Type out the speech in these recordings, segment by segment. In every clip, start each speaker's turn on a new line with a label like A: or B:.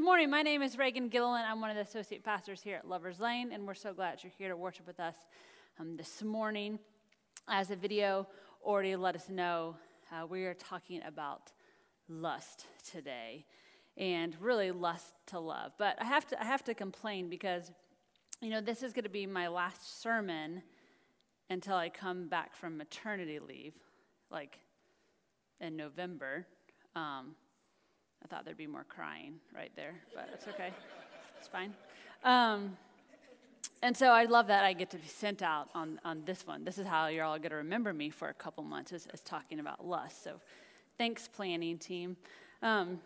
A: good morning. My name is Reagan Gilliland. I'm one of the associate pastors here at Lover's Lane, and we're so glad you're here to worship with us um, this morning. As the video already let us know, uh, we are talking about lust today, and really lust to love. But I have to, I have to complain because, you know, this is going to be my last sermon until I come back from maternity leave, like in November. Um, I thought there'd be more crying right there, but it's okay. it's fine. Um, and so I love that I get to be sent out on, on this one. This is how you're all going to remember me for a couple months, is, is talking about lust. So thanks, planning team. Um,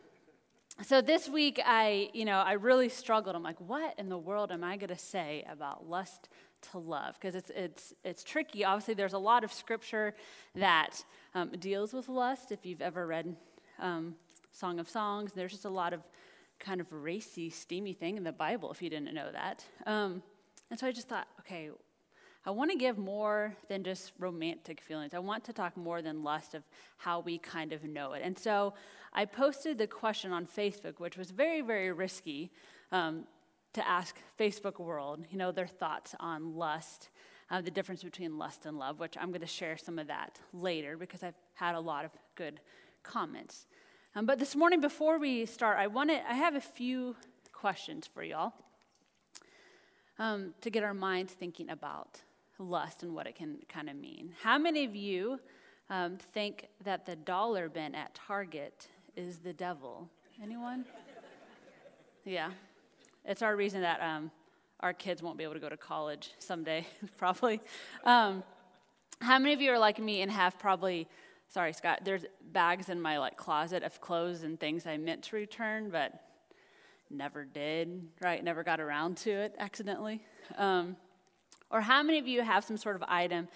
A: so this week, I, you know, I really struggled. I'm like, what in the world am I going to say about lust to love? Because it's, it's, it's tricky. Obviously, there's a lot of scripture that um, deals with lust. If you've ever read um, Song of Songs. There's just a lot of kind of racy, steamy thing in the Bible, if you didn't know that. Um, and so I just thought, okay, I want to give more than just romantic feelings. I want to talk more than lust of how we kind of know it. And so I posted the question on Facebook, which was very, very risky um, to ask Facebook world, you know, their thoughts on lust, uh, the difference between lust and love, which I'm going to share some of that later because I've had a lot of good comments. Um, but this morning, before we start, I wanted, I have a few questions for y'all um, to get our minds thinking about lust and what it can kind of mean. How many of you um, think that the dollar bin at Target is the devil? Anyone? yeah. It's our reason that um, our kids won't be able to go to college someday, probably. Um, how many of you are like me and have probably sorry, Scott, there's bags in my like closet of clothes and things I meant to return, but never did, right? Never got around to it accidentally. Um, or how many of you have some sort of item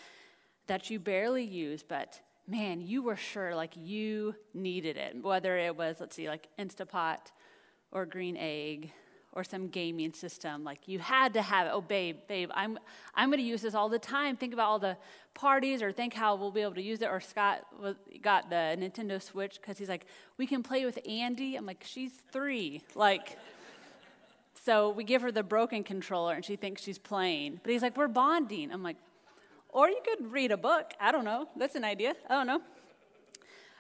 A: that you barely use, but man, you were sure like you needed it, whether it was, let's see, like Instapot or green egg or some gaming system. Like you had to have it. Oh, babe, babe, I'm, I'm going to use this all the time. Think about all the parties or think how we'll be able to use it. Or Scott got the Nintendo Switch because he's like, we can play with Andy. I'm like, she's three. Like, so we give her the broken controller and she thinks she's playing. But he's like, we're bonding. I'm like, or you could read a book. I don't know. That's an idea. I don't know.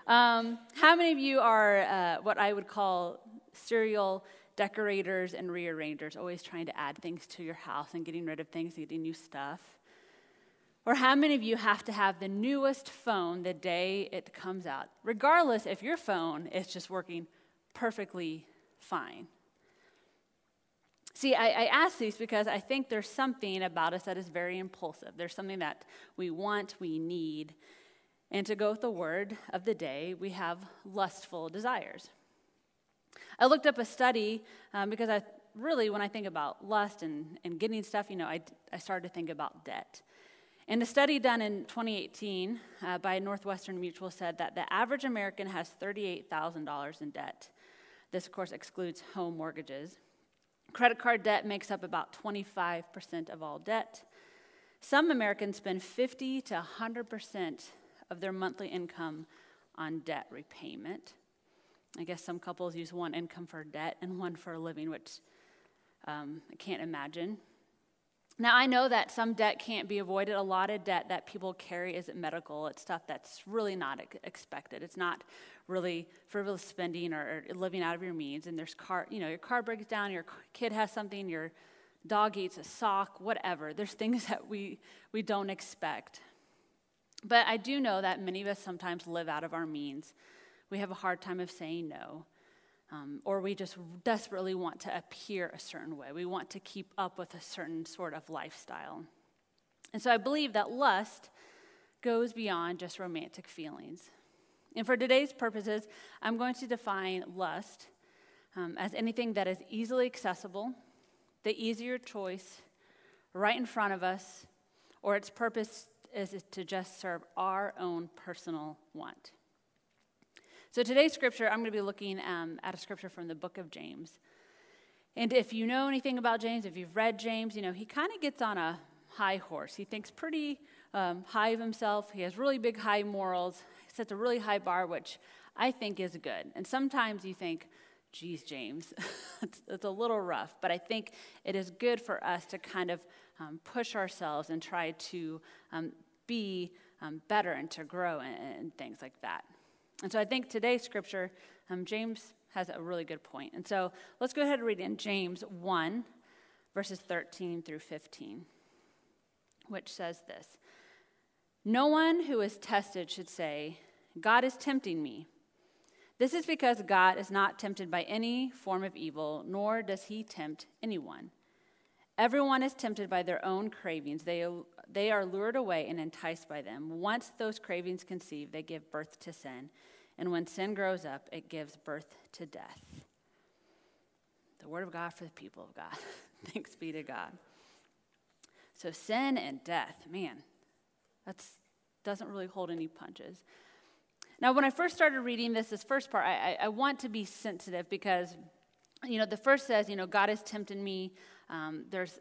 A: Um, how many of you are uh, what I would call serial decorators and rearrangers, always trying to add things to your house and getting rid of things, and getting new stuff? Or how many of you have to have the newest phone the day it comes out, regardless if your phone is just working perfectly fine? See, I, I, ask these because I think there's something about us that is very impulsive. There's something that we want, we need. And to go with the word of the day, we have lustful desires. I looked up a study um, because I really, when I think about lust and, and getting stuff, you know, I, I started to think about debt. And a study done in 2018 uh, by Northwestern Mutual said that the average American has $38,000 in debt. This, of course, excludes home mortgages. Credit card debt makes up about 25% of all debt. Some Americans spend 50 to 100% of their monthly income on debt repayment. I guess some couples use one income for debt and one for a living, which um, I can't imagine. Now, I know that some debt can't be avoided. A lot of debt that people carry isn't medical. It's stuff that's really not expected. It's not really frivolous spending or, or living out of your means. And there's car, you know, your car breaks down, your kid has something, your dog eats a sock, whatever. There's things that we, we don't expect. But I do know that many of us sometimes live out of our means we have a hard time of saying no. Um, or we just desperately want to appear a certain way. We want to keep up with a certain sort of lifestyle. And so I believe that lust goes beyond just romantic feelings. And for today's purposes, I'm going to define lust um, as anything that is easily accessible, the easier choice, right in front of us, or its purpose is to just serve our own personal want. So today's scripture, I'm going to be looking um, at a scripture from the book of James. And if you know anything about James, if you've read James, you know, he kind of gets on a high horse. He thinks pretty um, high of himself. He has really big, high morals. He sets a really high bar, which I think is good. And sometimes you think, geez, James, it's, it's, a little rough, but I think it is good for us to kind of um, push ourselves and try to um, be um, better and to grow and, and, things like that. And so I think today's scripture, um, James has a really good point. And so let's go ahead and read in James 1, verses 13 through 15, which says this No one who is tested should say, God is tempting me. This is because God is not tempted by any form of evil, nor does he tempt anyone. Everyone is tempted by their own cravings. They, they are lured away and enticed by them. Once those cravings conceive, they give birth to sin. And when sin grows up, it gives birth to death. The word of God for the people of God. Thanks be to God. So, sin and death, man, that doesn't really hold any punches. Now, when I first started reading this, this first part, I, I, I want to be sensitive because, you know, the first says, you know, God has tempted me. Um, there's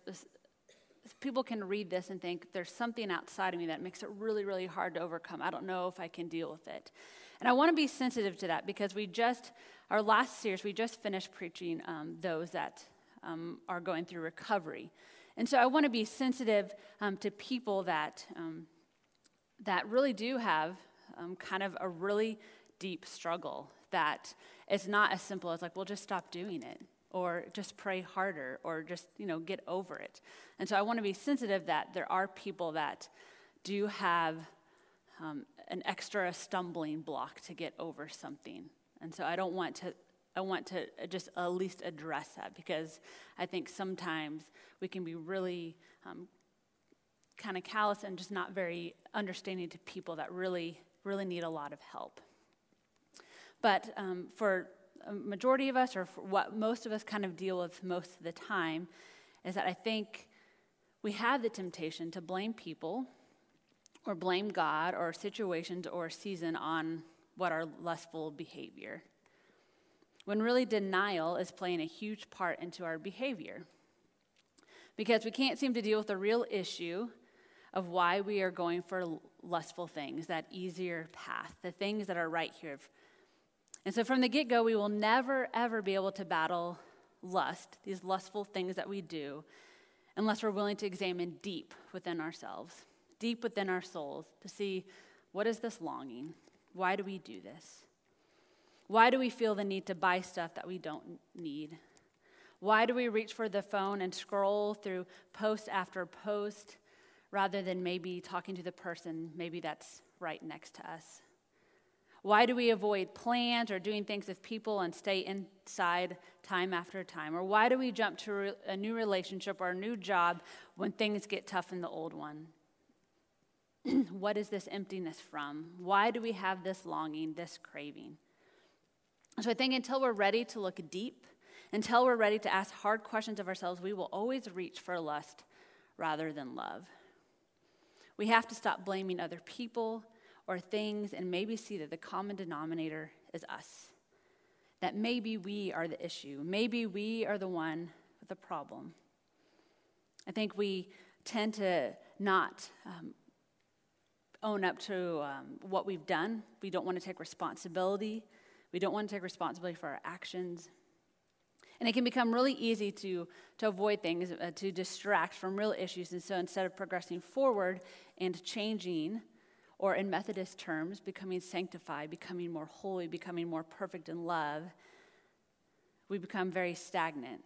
A: people can read this and think there's something outside of me that makes it really, really hard to overcome. I don't know if I can deal with it. And I want to be sensitive to that because we just, our last series, we just finished preaching um, those that um, are going through recovery. And so I want to be sensitive um, to people that, um, that really do have um, kind of a really deep struggle that is not as simple as like, well, just stop doing it or just pray harder or just, you know, get over it. And so I want to be sensitive that there are people that do have um, an extra stumbling block to get over something. And so I don't want to I want to just at least address that because I think sometimes we can be really um, kind of callous and just not very understanding to people that really really need a lot of help. But um, for majority of us, or what most of us kind of deal with most of the time, is that I think we have the temptation to blame people or blame God or situations or season on what our lustful behavior. When really denial is playing a huge part into our behavior. Because we can't seem to deal with the real issue of why we are going for lustful things, that easier path, the things that are right here. And so from the get go, we will never, ever be able to battle lust, these lustful things that we do, unless we're willing to examine deep within ourselves, deep within our souls, to see what is this longing? Why do we do this? Why do we feel the need to buy stuff that we don't need? Why do we reach for the phone and scroll through post after post rather than maybe talking to the person maybe that's right next to us? Why do we avoid plans or doing things with people and stay inside time after time? Or why do we jump to a new relationship or a new job when things get tough in the old one? what is this emptiness from? Why do we have this longing, this craving? So I think until we're ready to look deep, until we're ready to ask hard questions of ourselves, we will always reach for lust rather than love. We have to stop blaming other people or things and maybe see that the common denominator is us. That maybe we are the issue. Maybe we are the one with the problem. I think we tend to not um, own up to um, what we've done. We don't want to take responsibility. We don't want to take responsibility for our actions. And it can become really easy to, to avoid things, uh, to distract from real issues. And so instead of progressing forward and changing, or in Methodist terms, becoming sanctified, becoming more holy, becoming more perfect in love, we become very stagnant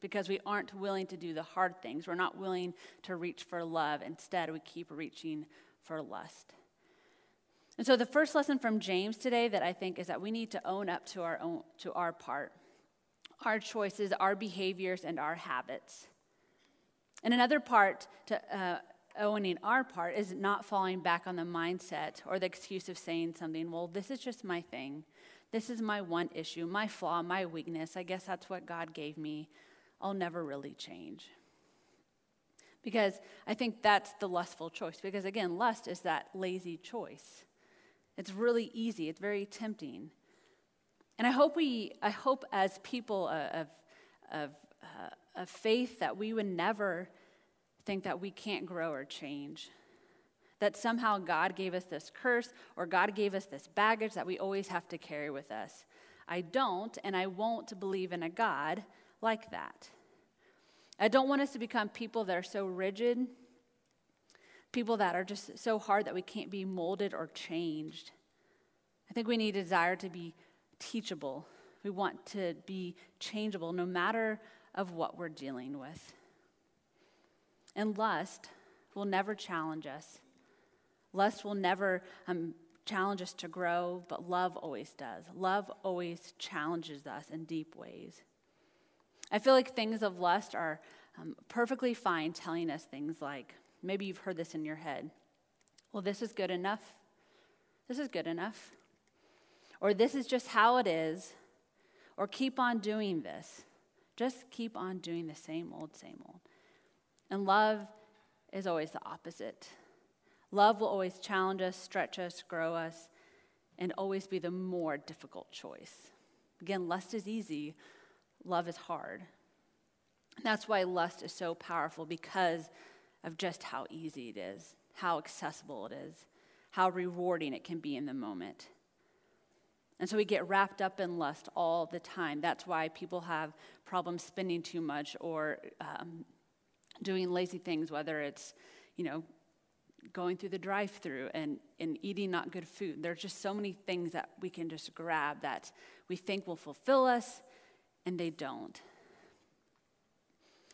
A: because we aren't willing to do the hard things. We're not willing to reach for love. Instead, we keep reaching for lust. And so the first lesson from James today that I think is that we need to own up to our own to our part our choices, our behaviors, and our habits. And another part to uh, owning our part is not falling back on the mindset or the excuse of saying something, well, this is just my thing. This is my one issue, my flaw, my weakness. I guess that's what God gave me. I'll never really change. Because I think that's the lustful choice. Because again, lust is that lazy choice. It's really easy, it's very tempting. And I hope we, I hope as people of, of, uh, of faith that we would never think that we can't grow or change. That somehow God gave us this curse or God gave us this baggage that we always have to carry with us. I don't, and I won't believe in a God like that. I don't want us to become people that are so rigid, people that are just so hard that we can't be molded or changed. I think we need a desire to be teachable. We want to be changeable no matter of what we're dealing with. And lust will never challenge us. Lust will never um, challenge us to grow, but love always does. Love always challenges us in deep ways. I feel like things of lust are um, perfectly fine telling us things like maybe you've heard this in your head. Well, this is good enough. This is good enough. Or this is just how it is. Or keep on doing this. Just keep on doing the same old, same old. And love is always the opposite. Love will always challenge us, stretch us, grow us, and always be the more difficult choice. Again, lust is easy, love is hard. And That's why lust is so powerful because of just how easy it is, how accessible it is, how rewarding it can be in the moment. And so we get wrapped up in lust all the time. That's why people have problems spending too much or um, doing lazy things, whether it's, you know, going through the drive through and, and eating not good food. There's just so many things that we can just grab that we think will fulfill us, and they don't.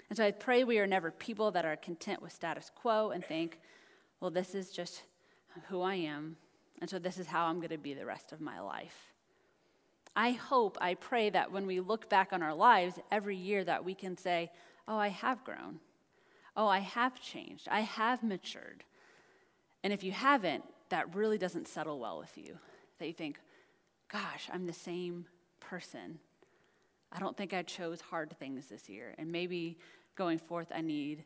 A: And so I pray we are never people that are content with status quo and think, well, this is just who I am, and so this is how I'm going to be the rest of my life. I hope, I pray that when we look back on our lives every year that we can say, oh, I have grown. Oh, I have changed. I have matured. And if you haven't, that really doesn't settle well with you. That you think, gosh, I'm the same person. I don't think I chose hard things this year. And maybe going forth, I need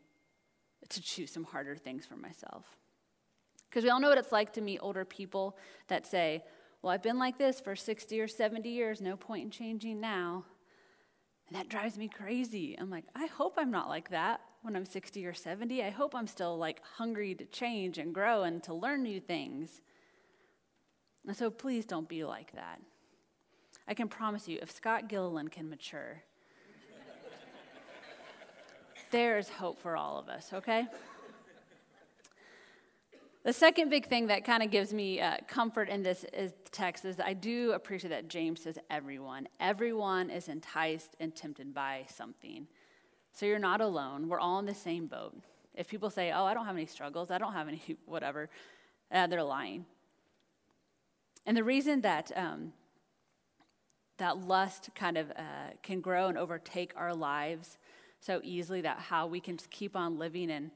A: to choose some harder things for myself. Because we all know what it's like to meet older people that say, Well, I've been like this for 60 or 70 years, no point in changing now. And that drives me crazy. I'm like, I hope I'm not like that when I'm 60 or 70. I hope I'm still like hungry to change and grow and to learn new things. And so please don't be like that. I can promise you, if Scott Gilliland can mature, there is hope for all of us, okay? The second big thing that kind of gives me uh, comfort in this is text is I do appreciate that James says everyone. Everyone is enticed and tempted by something. So you're not alone. We're all in the same boat. If people say, oh, I don't have any struggles, I don't have any whatever, uh, they're lying. And the reason that um, that lust kind of uh, can grow and overtake our lives so easily, that how we can just keep on living and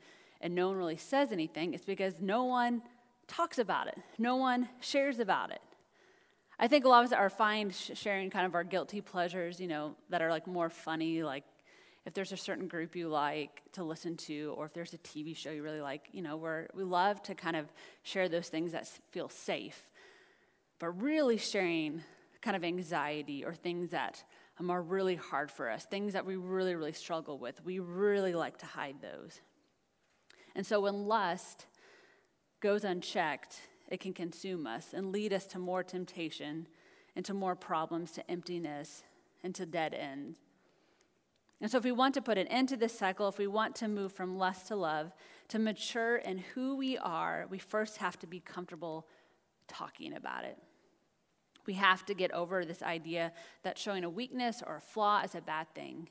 A: and no one really says anything, it's because no one talks about it. No one shares about it. I think a lot of us are fine sharing kind of our guilty pleasures, you know, that are like more funny, like if there's a certain group you like to listen to, or if there's a TV show you really like, you know, we're, we love to kind of share those things that feel safe. But really sharing kind of anxiety or things that um, are really hard for us, things that we really, really struggle with, we really like to hide those. And so when lust goes unchecked, it can consume us and lead us to more temptation, into more problems, to emptiness, and to dead end. And so, if we want to put an end to this cycle, if we want to move from lust to love, to mature in who we are, we first have to be comfortable talking about it. We have to get over this idea that showing a weakness or a flaw is a bad thing.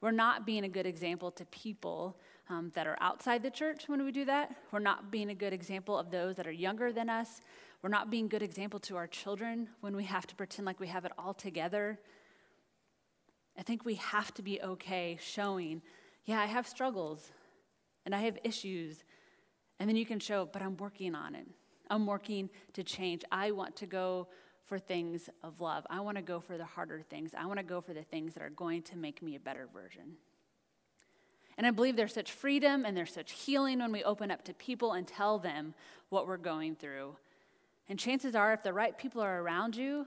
A: We're not being a good example to people um, that are outside the church when we do that. We're not being a good example of those that are younger than us. We're not being good example to our children when we have to pretend like we have it all together. I think we have to be okay showing, yeah, I have struggles and I have issues. And then you can show, but I'm working on it. I'm working to change. I want to go for things of love. I want to go for the harder things. I want to go for the things that are going to make me a better version. And I believe there's such freedom and there's such healing when we open up to people and tell them what we're going through. And chances are, if the right people are around you,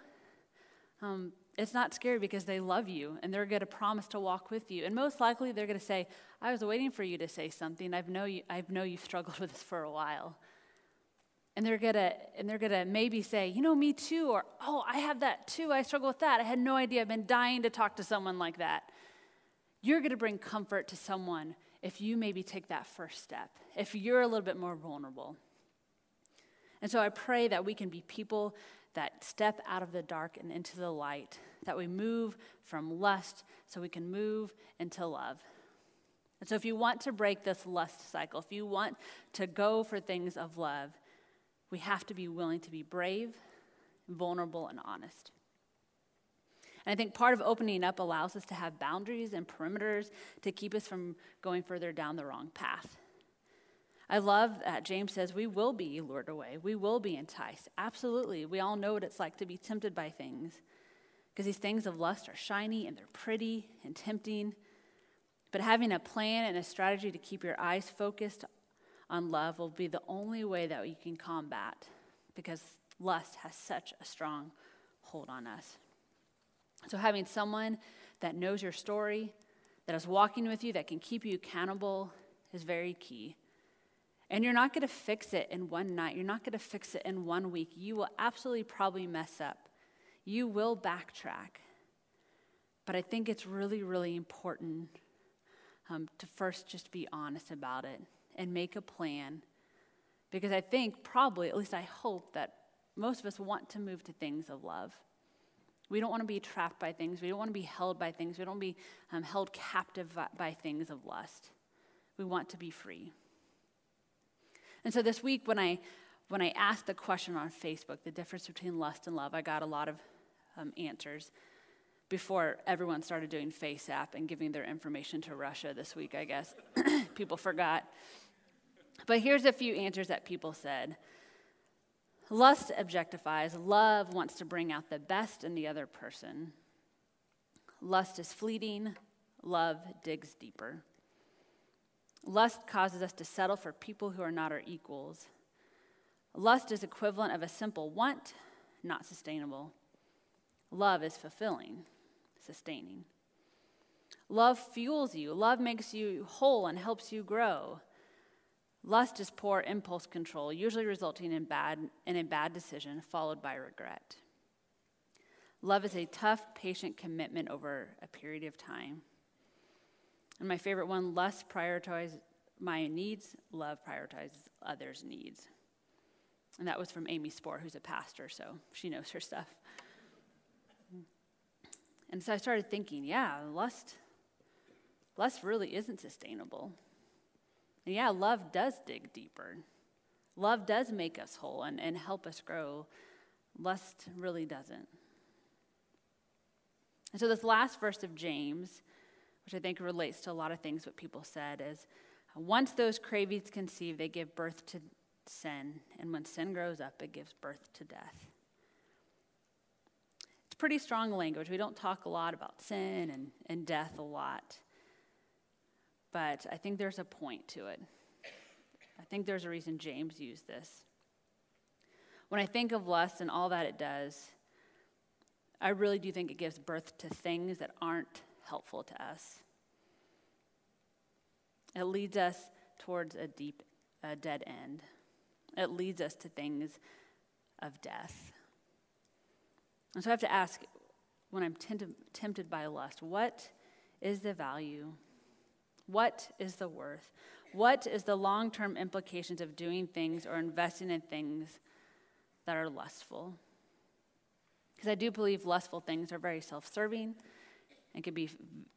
A: um, it's not scary because they love you and they're going to promise to walk with you. And most likely, they're going to say, I was waiting for you to say something. I've know, you, I know you've struggled with this for a while. and they're gonna and they're gonna maybe say, you know, me too, or oh, I have that too. I struggle with that. I had no idea. I've been dying to talk to someone like that. You're gonna bring comfort to someone if you maybe take that first step, if you're a little bit more vulnerable. And so I pray that we can be people that step out of the dark and into the light, that we move from lust so we can move into love. And so if you want to break this lust cycle, if you want to go for things of love, we have to be willing to be brave, vulnerable, and honest. And I think part of opening up allows us to have boundaries and perimeters to keep us from going further down the wrong path. I love that James says we will be lured away, we will be enticed. Absolutely. We all know what it's like to be tempted by things because these things of lust are shiny and they're pretty and tempting. But having a plan and a strategy to keep your eyes focused on love will be the only way that you can combat because lust has such a strong hold on us. So, having someone that knows your story, that is walking with you, that can keep you accountable, is very key. And you're not going to fix it in one night. You're not going to fix it in one week. You will absolutely probably mess up. You will backtrack. But I think it's really, really important um, to first just be honest about it and make a plan. Because I think, probably, at least I hope, that most of us want to move to things of love. We don't want to be trapped by things. We don't want to be held by things. We don't be um, held captive by, things of lust. We want to be free. And so this week, when I when I asked the question on Facebook, the difference between lust and love, I got a lot of um, answers before everyone started doing FaceApp and giving their information to Russia this week, I guess. people forgot. But here's a few answers that people said Lust objectifies, love wants to bring out the best in the other person. Lust is fleeting, love digs deeper. Lust causes us to settle for people who are not our equals. Lust is equivalent of a simple want, not sustainable. Love is fulfilling sustaining. Love fuels you, love makes you whole and helps you grow. Lust is poor impulse control, usually resulting in, bad, in a bad decision followed by regret. Love is a tough, patient commitment over a period of time. And my favorite one lust prioritizes my needs, love prioritizes others' needs. And that was from Amy Spohr, who's a pastor, so she knows her stuff. And so I started thinking, yeah, lust, lust really isn't sustainable. And yeah, love does dig deeper. Love does make us whole and, and help us grow. Lust really doesn't. And so this last verse of James, which I think relates to a lot of things what people said, is once those cravings conceive, they give birth to sin. And when sin grows up, it gives birth to death It's pretty strong language. We don't talk a lot about sin and, and death a lot. But I think there's a point to it. I think there's a reason James used this. When I think of lust and all that it does, I really do think it gives birth to things that aren't helpful to us. It leads us towards a deep, a dead end. It leads us to things of death. And so I have to ask when I'm tempted, by lust, what is the value? What is the worth? What is the long term implications of doing things or investing in things that are lustful? Because I do believe lustful things are very self serving and can be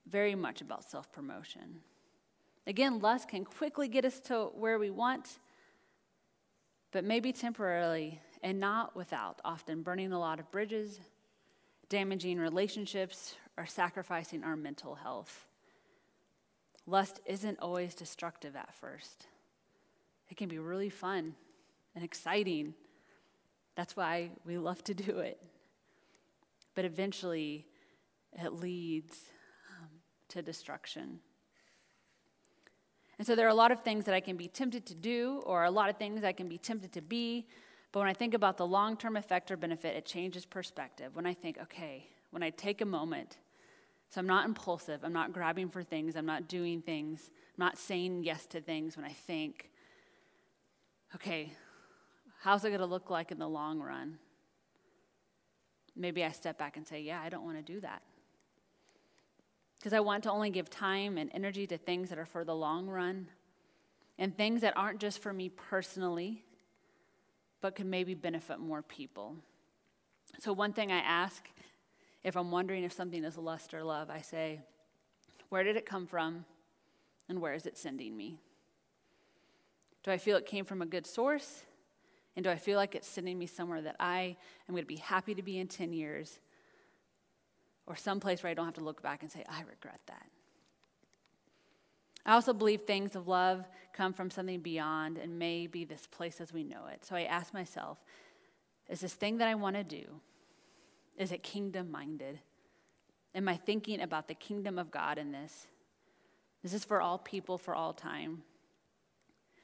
A: very much about self promotion. Again, lust can quickly get us to where we want, but maybe temporarily and not without, often burning a lot of bridges, damaging relationships, or sacrificing our mental health. Lust isn't always destructive at first. It can be really fun and exciting. That's why we love to do it. But eventually, it leads um, to destruction. And so, there are a lot of things that I can be tempted to do, or a lot of things I can be tempted to be, but when I think about the long term effect or benefit, it changes perspective. When I think, okay, when I take a moment, so I'm not impulsive, I'm not grabbing for things, I'm not doing things, I'm not saying yes to things when I think, okay, how's it going to look like in the long run? Maybe I step back and say, yeah, I don't want to do that. Because I want to only give time and energy to things that are for the long run and things that aren't just for me personally, but could maybe benefit more people. So, one thing I ask if I'm wondering if something is lust or love, I say, Where did it come from? And where is it sending me? Do I feel it came from a good source? And do I feel like it's sending me somewhere that I am going to be happy to be in 10 years? Or someplace where I don't have to look back and say, I regret that. I also believe things of love come from something beyond and may be this place as we know it. So I ask myself, is this thing that I want to do, is it kingdom minded? Am I thinking about the kingdom of God in this? This is this for all people for all time?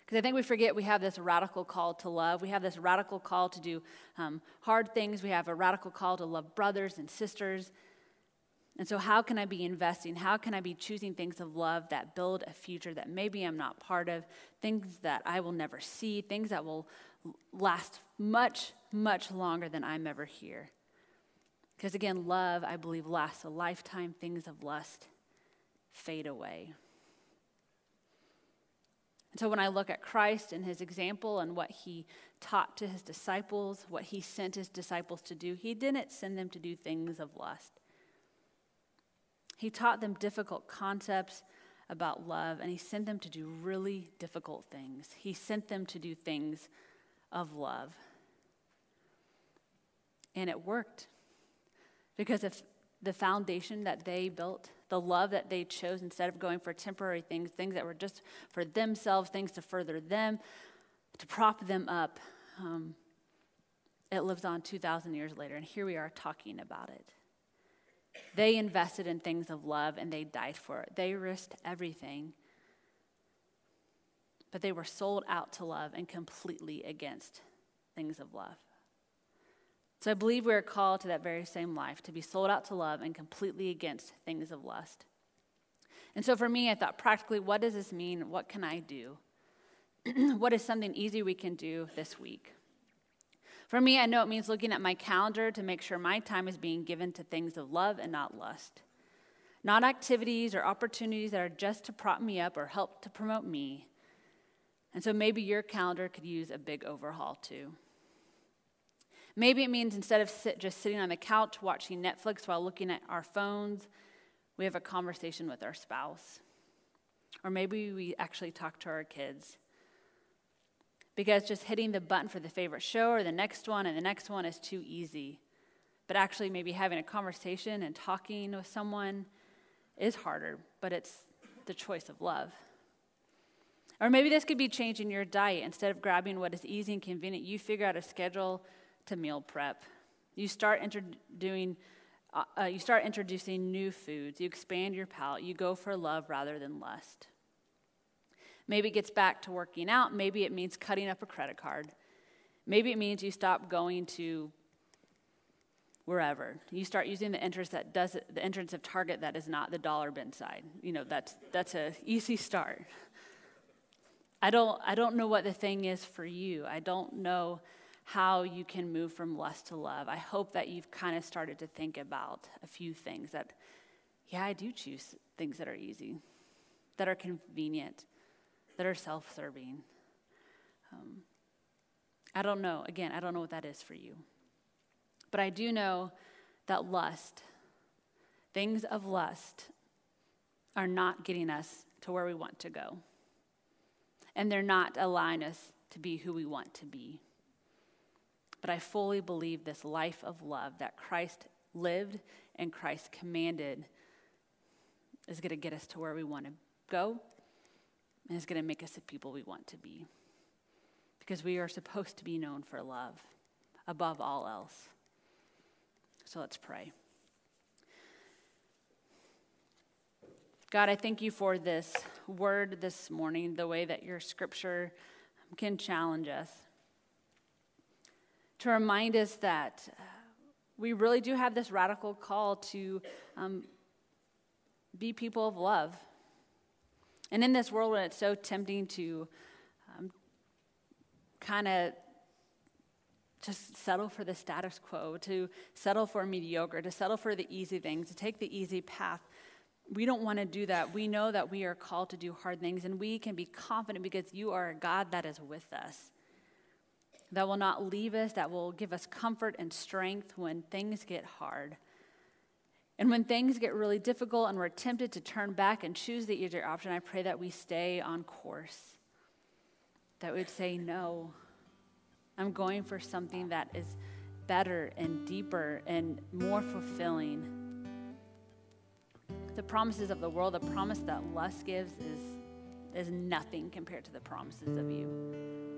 A: Because I think we forget we have this radical call to love. We have this radical call to do um, hard things. We have a radical call to love brothers and sisters. And so, how can I be investing? How can I be choosing things of love that build a future that maybe I'm not part of, things that I will never see, things that will last much, much longer than I'm ever here? Because again, love, I believe, lasts a lifetime. Things of lust fade away. And so when I look at Christ and his example and what he taught to his disciples, what he sent his disciples to do, he didn't send them to do things of lust. He taught them difficult concepts about love, and he sent them to do really difficult things. He sent them to do things of love. And it worked. Because if the foundation that they built the love that they chose instead of going for temporary things, things that were just for themselves, things to further them, to prop them up. Um, it lives on 2,000 years later, and here we are talking about it. They invested in things of love and they died for it. They risked everything, but they were sold out to love and completely against things of love. So I believe we are called to that very same life, to be sold out to love and completely against things of lust. And so for me, I thought practically, what does this mean? What can I do? what is something easy we can do this week? For me, I know it means looking at my calendar to make sure my time is being given to things of love and not lust. Not activities or opportunities that are just to prop me up or help to promote me. And so maybe your calendar could use a big overhaul too. Maybe it means instead of sit, just sitting on the couch watching Netflix while looking at our phones, we have a conversation with our spouse. Or maybe we actually talk to our kids. Because just hitting the button for the favorite show or the next one and the next one is too easy. But actually, maybe having a conversation and talking with someone is harder, but it's the choice of love. Or maybe this could be changing your diet. Instead of grabbing what is easy and convenient, you figure out a schedule to meal prep. You start doing, uh, uh, you start introducing new foods. You expand your palate. You go for love rather than lust. Maybe it gets back to working out. Maybe it means cutting up a credit card. Maybe it means you stop going to wherever. You start using the entrance that does the entrance of Target that is not the dollar bin side. You know, that's that's a easy start. I don't I don't know what the thing is for you. I don't know how you can move from lust to love. I hope that you've kind of started to think about a few things that, yeah, I do choose things that are easy, that are convenient, that are self serving. Um, I don't know. Again, I don't know what that is for you. But I do know that lust, things of lust, are not getting us to where we want to go. And they're not allowing us to be who we want to be. But I fully believe this life of love that Christ lived and Christ commanded is going to get us to where we want to go and is going to make us the people we want to be. Because we are supposed to be known for love above all else. So let's pray. God, I thank you for this word this morning, the way that your scripture can challenge us to remind us that uh, we really do have this radical call to um, be people of love. And in this world when it's so tempting to um, kind of just settle for the status quo, to settle for mediocre, to settle for the easy things, to take the easy path. We don't want to do that. We know that we are called to do hard things, and we can be confident because you are a God that is with us, that will not leave us, that will give us comfort and strength when things get hard. And when things get really difficult and we're tempted to turn back and choose the easier option, I pray that we stay on course, that we'd say, No, I'm going for something that is better and deeper and more fulfilling. The promises of the world, the promise that lust gives, is, is nothing compared to the promises of you.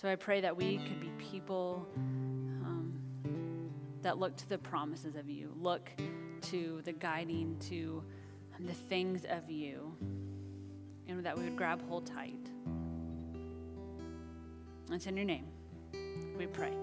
A: So I pray that we could be people um, that look to the promises of you, look to the guiding, to the things of you, and that we would grab hold tight. It's in your name. We pray.